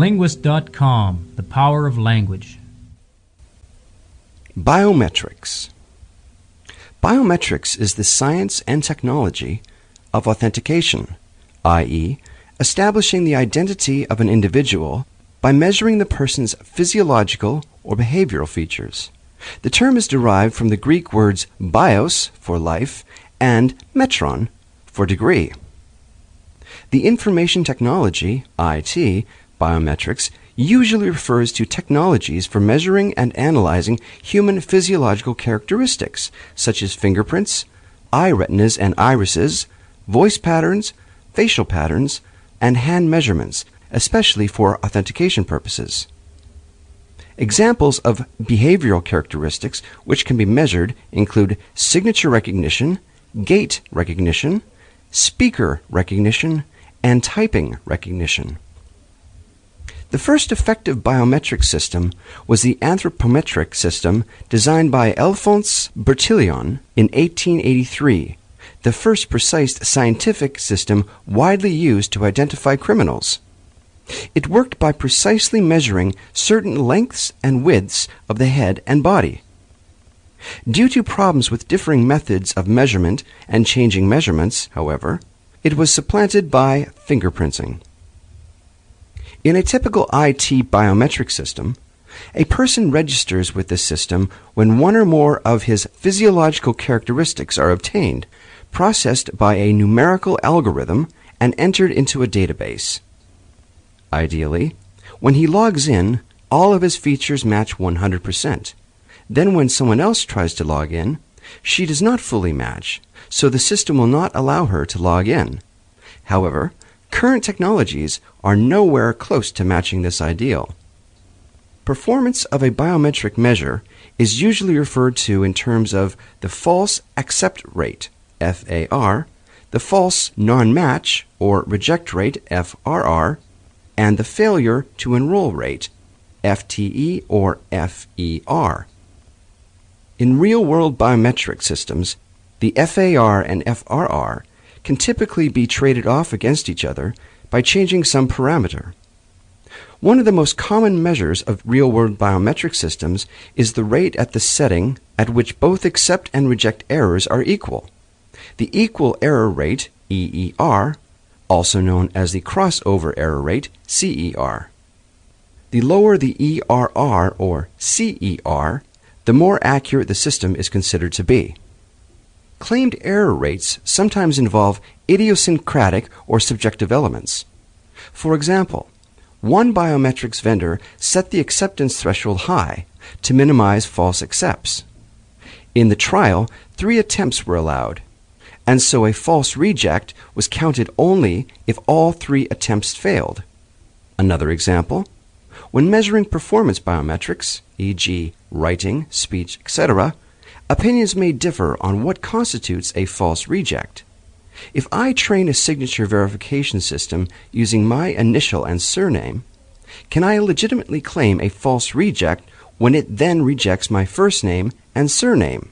TheLinguist.com The Power of Language. Biometrics. Biometrics is the science and technology of authentication, i.e., establishing the identity of an individual by measuring the person's physiological or behavioral features. The term is derived from the Greek words bios for life and metron for degree. The information technology, IT, biometrics, usually refers to technologies for measuring and analyzing human physiological characteristics, such as fingerprints, eye retinas and irises, voice patterns, facial patterns, and hand measurements, especially for authentication purposes. Examples of behavioral characteristics which can be measured include signature recognition, gait recognition, speaker recognition, and typing recognition. The first effective biometric system was the anthropometric system designed by Alphonse Bertillon in 1883, the first precise scientific system widely used to identify criminals. It worked by precisely measuring certain lengths and widths of the head and body. Due to problems with differing methods of measurement and changing measurements, however, it was supplanted by fingerprinting. In a typical IT biometric system, a person registers with this system when one or more of his physiological characteristics are obtained, processed by a numerical algorithm, and entered into a database. Ideally, when he logs in, all of his features match 100%. Then, when someone else tries to log in, she does not fully match, so the system will not allow her to log in. However, Current technologies are nowhere close to matching this ideal. Performance of a biometric measure is usually referred to in terms of the false accept rate, FAR, the false non match or reject rate, FRR, and the failure to enroll rate, FTE or FER. In real world biometric systems, the FAR and FRR can typically be traded off against each other by changing some parameter. One of the most common measures of real world biometric systems is the rate at the setting at which both accept and reject errors are equal. The equal error rate, EER, also known as the crossover error rate, CER. The lower the ERR or CER, the more accurate the system is considered to be. Claimed error rates sometimes involve idiosyncratic or subjective elements. For example, one biometrics vendor set the acceptance threshold high to minimize false accepts. In the trial, three attempts were allowed, and so a false reject was counted only if all three attempts failed. Another example, when measuring performance biometrics, e.g., writing, speech, etc., Opinions may differ on what constitutes a false reject. If I train a signature verification system using my initial and surname, can I legitimately claim a false reject when it then rejects my first name and surname?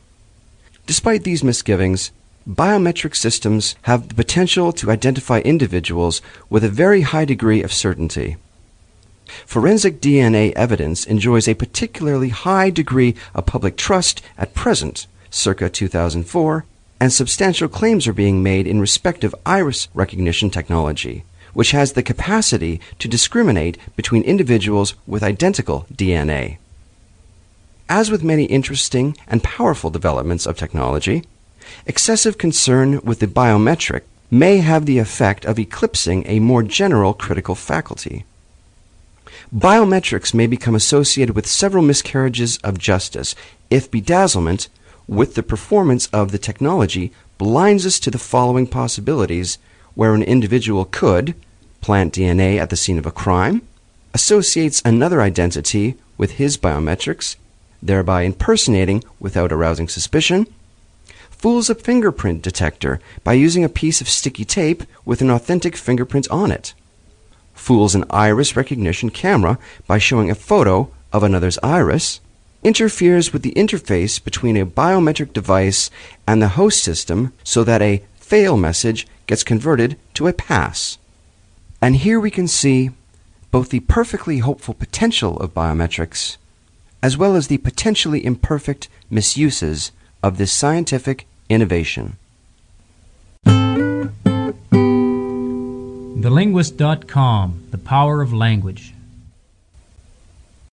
Despite these misgivings, biometric systems have the potential to identify individuals with a very high degree of certainty. Forensic DNA evidence enjoys a particularly high degree of public trust at present, circa 2004, and substantial claims are being made in respect of iris recognition technology, which has the capacity to discriminate between individuals with identical DNA. As with many interesting and powerful developments of technology, excessive concern with the biometric may have the effect of eclipsing a more general critical faculty. Biometrics may become associated with several miscarriages of justice if bedazzlement with the performance of the technology blinds us to the following possibilities where an individual could plant DNA at the scene of a crime, associates another identity with his biometrics, thereby impersonating without arousing suspicion, fools a fingerprint detector by using a piece of sticky tape with an authentic fingerprint on it fools an iris recognition camera by showing a photo of another's iris, interferes with the interface between a biometric device and the host system so that a fail message gets converted to a pass. And here we can see both the perfectly hopeful potential of biometrics as well as the potentially imperfect misuses of this scientific innovation. TheLinguist.com The Power of Language.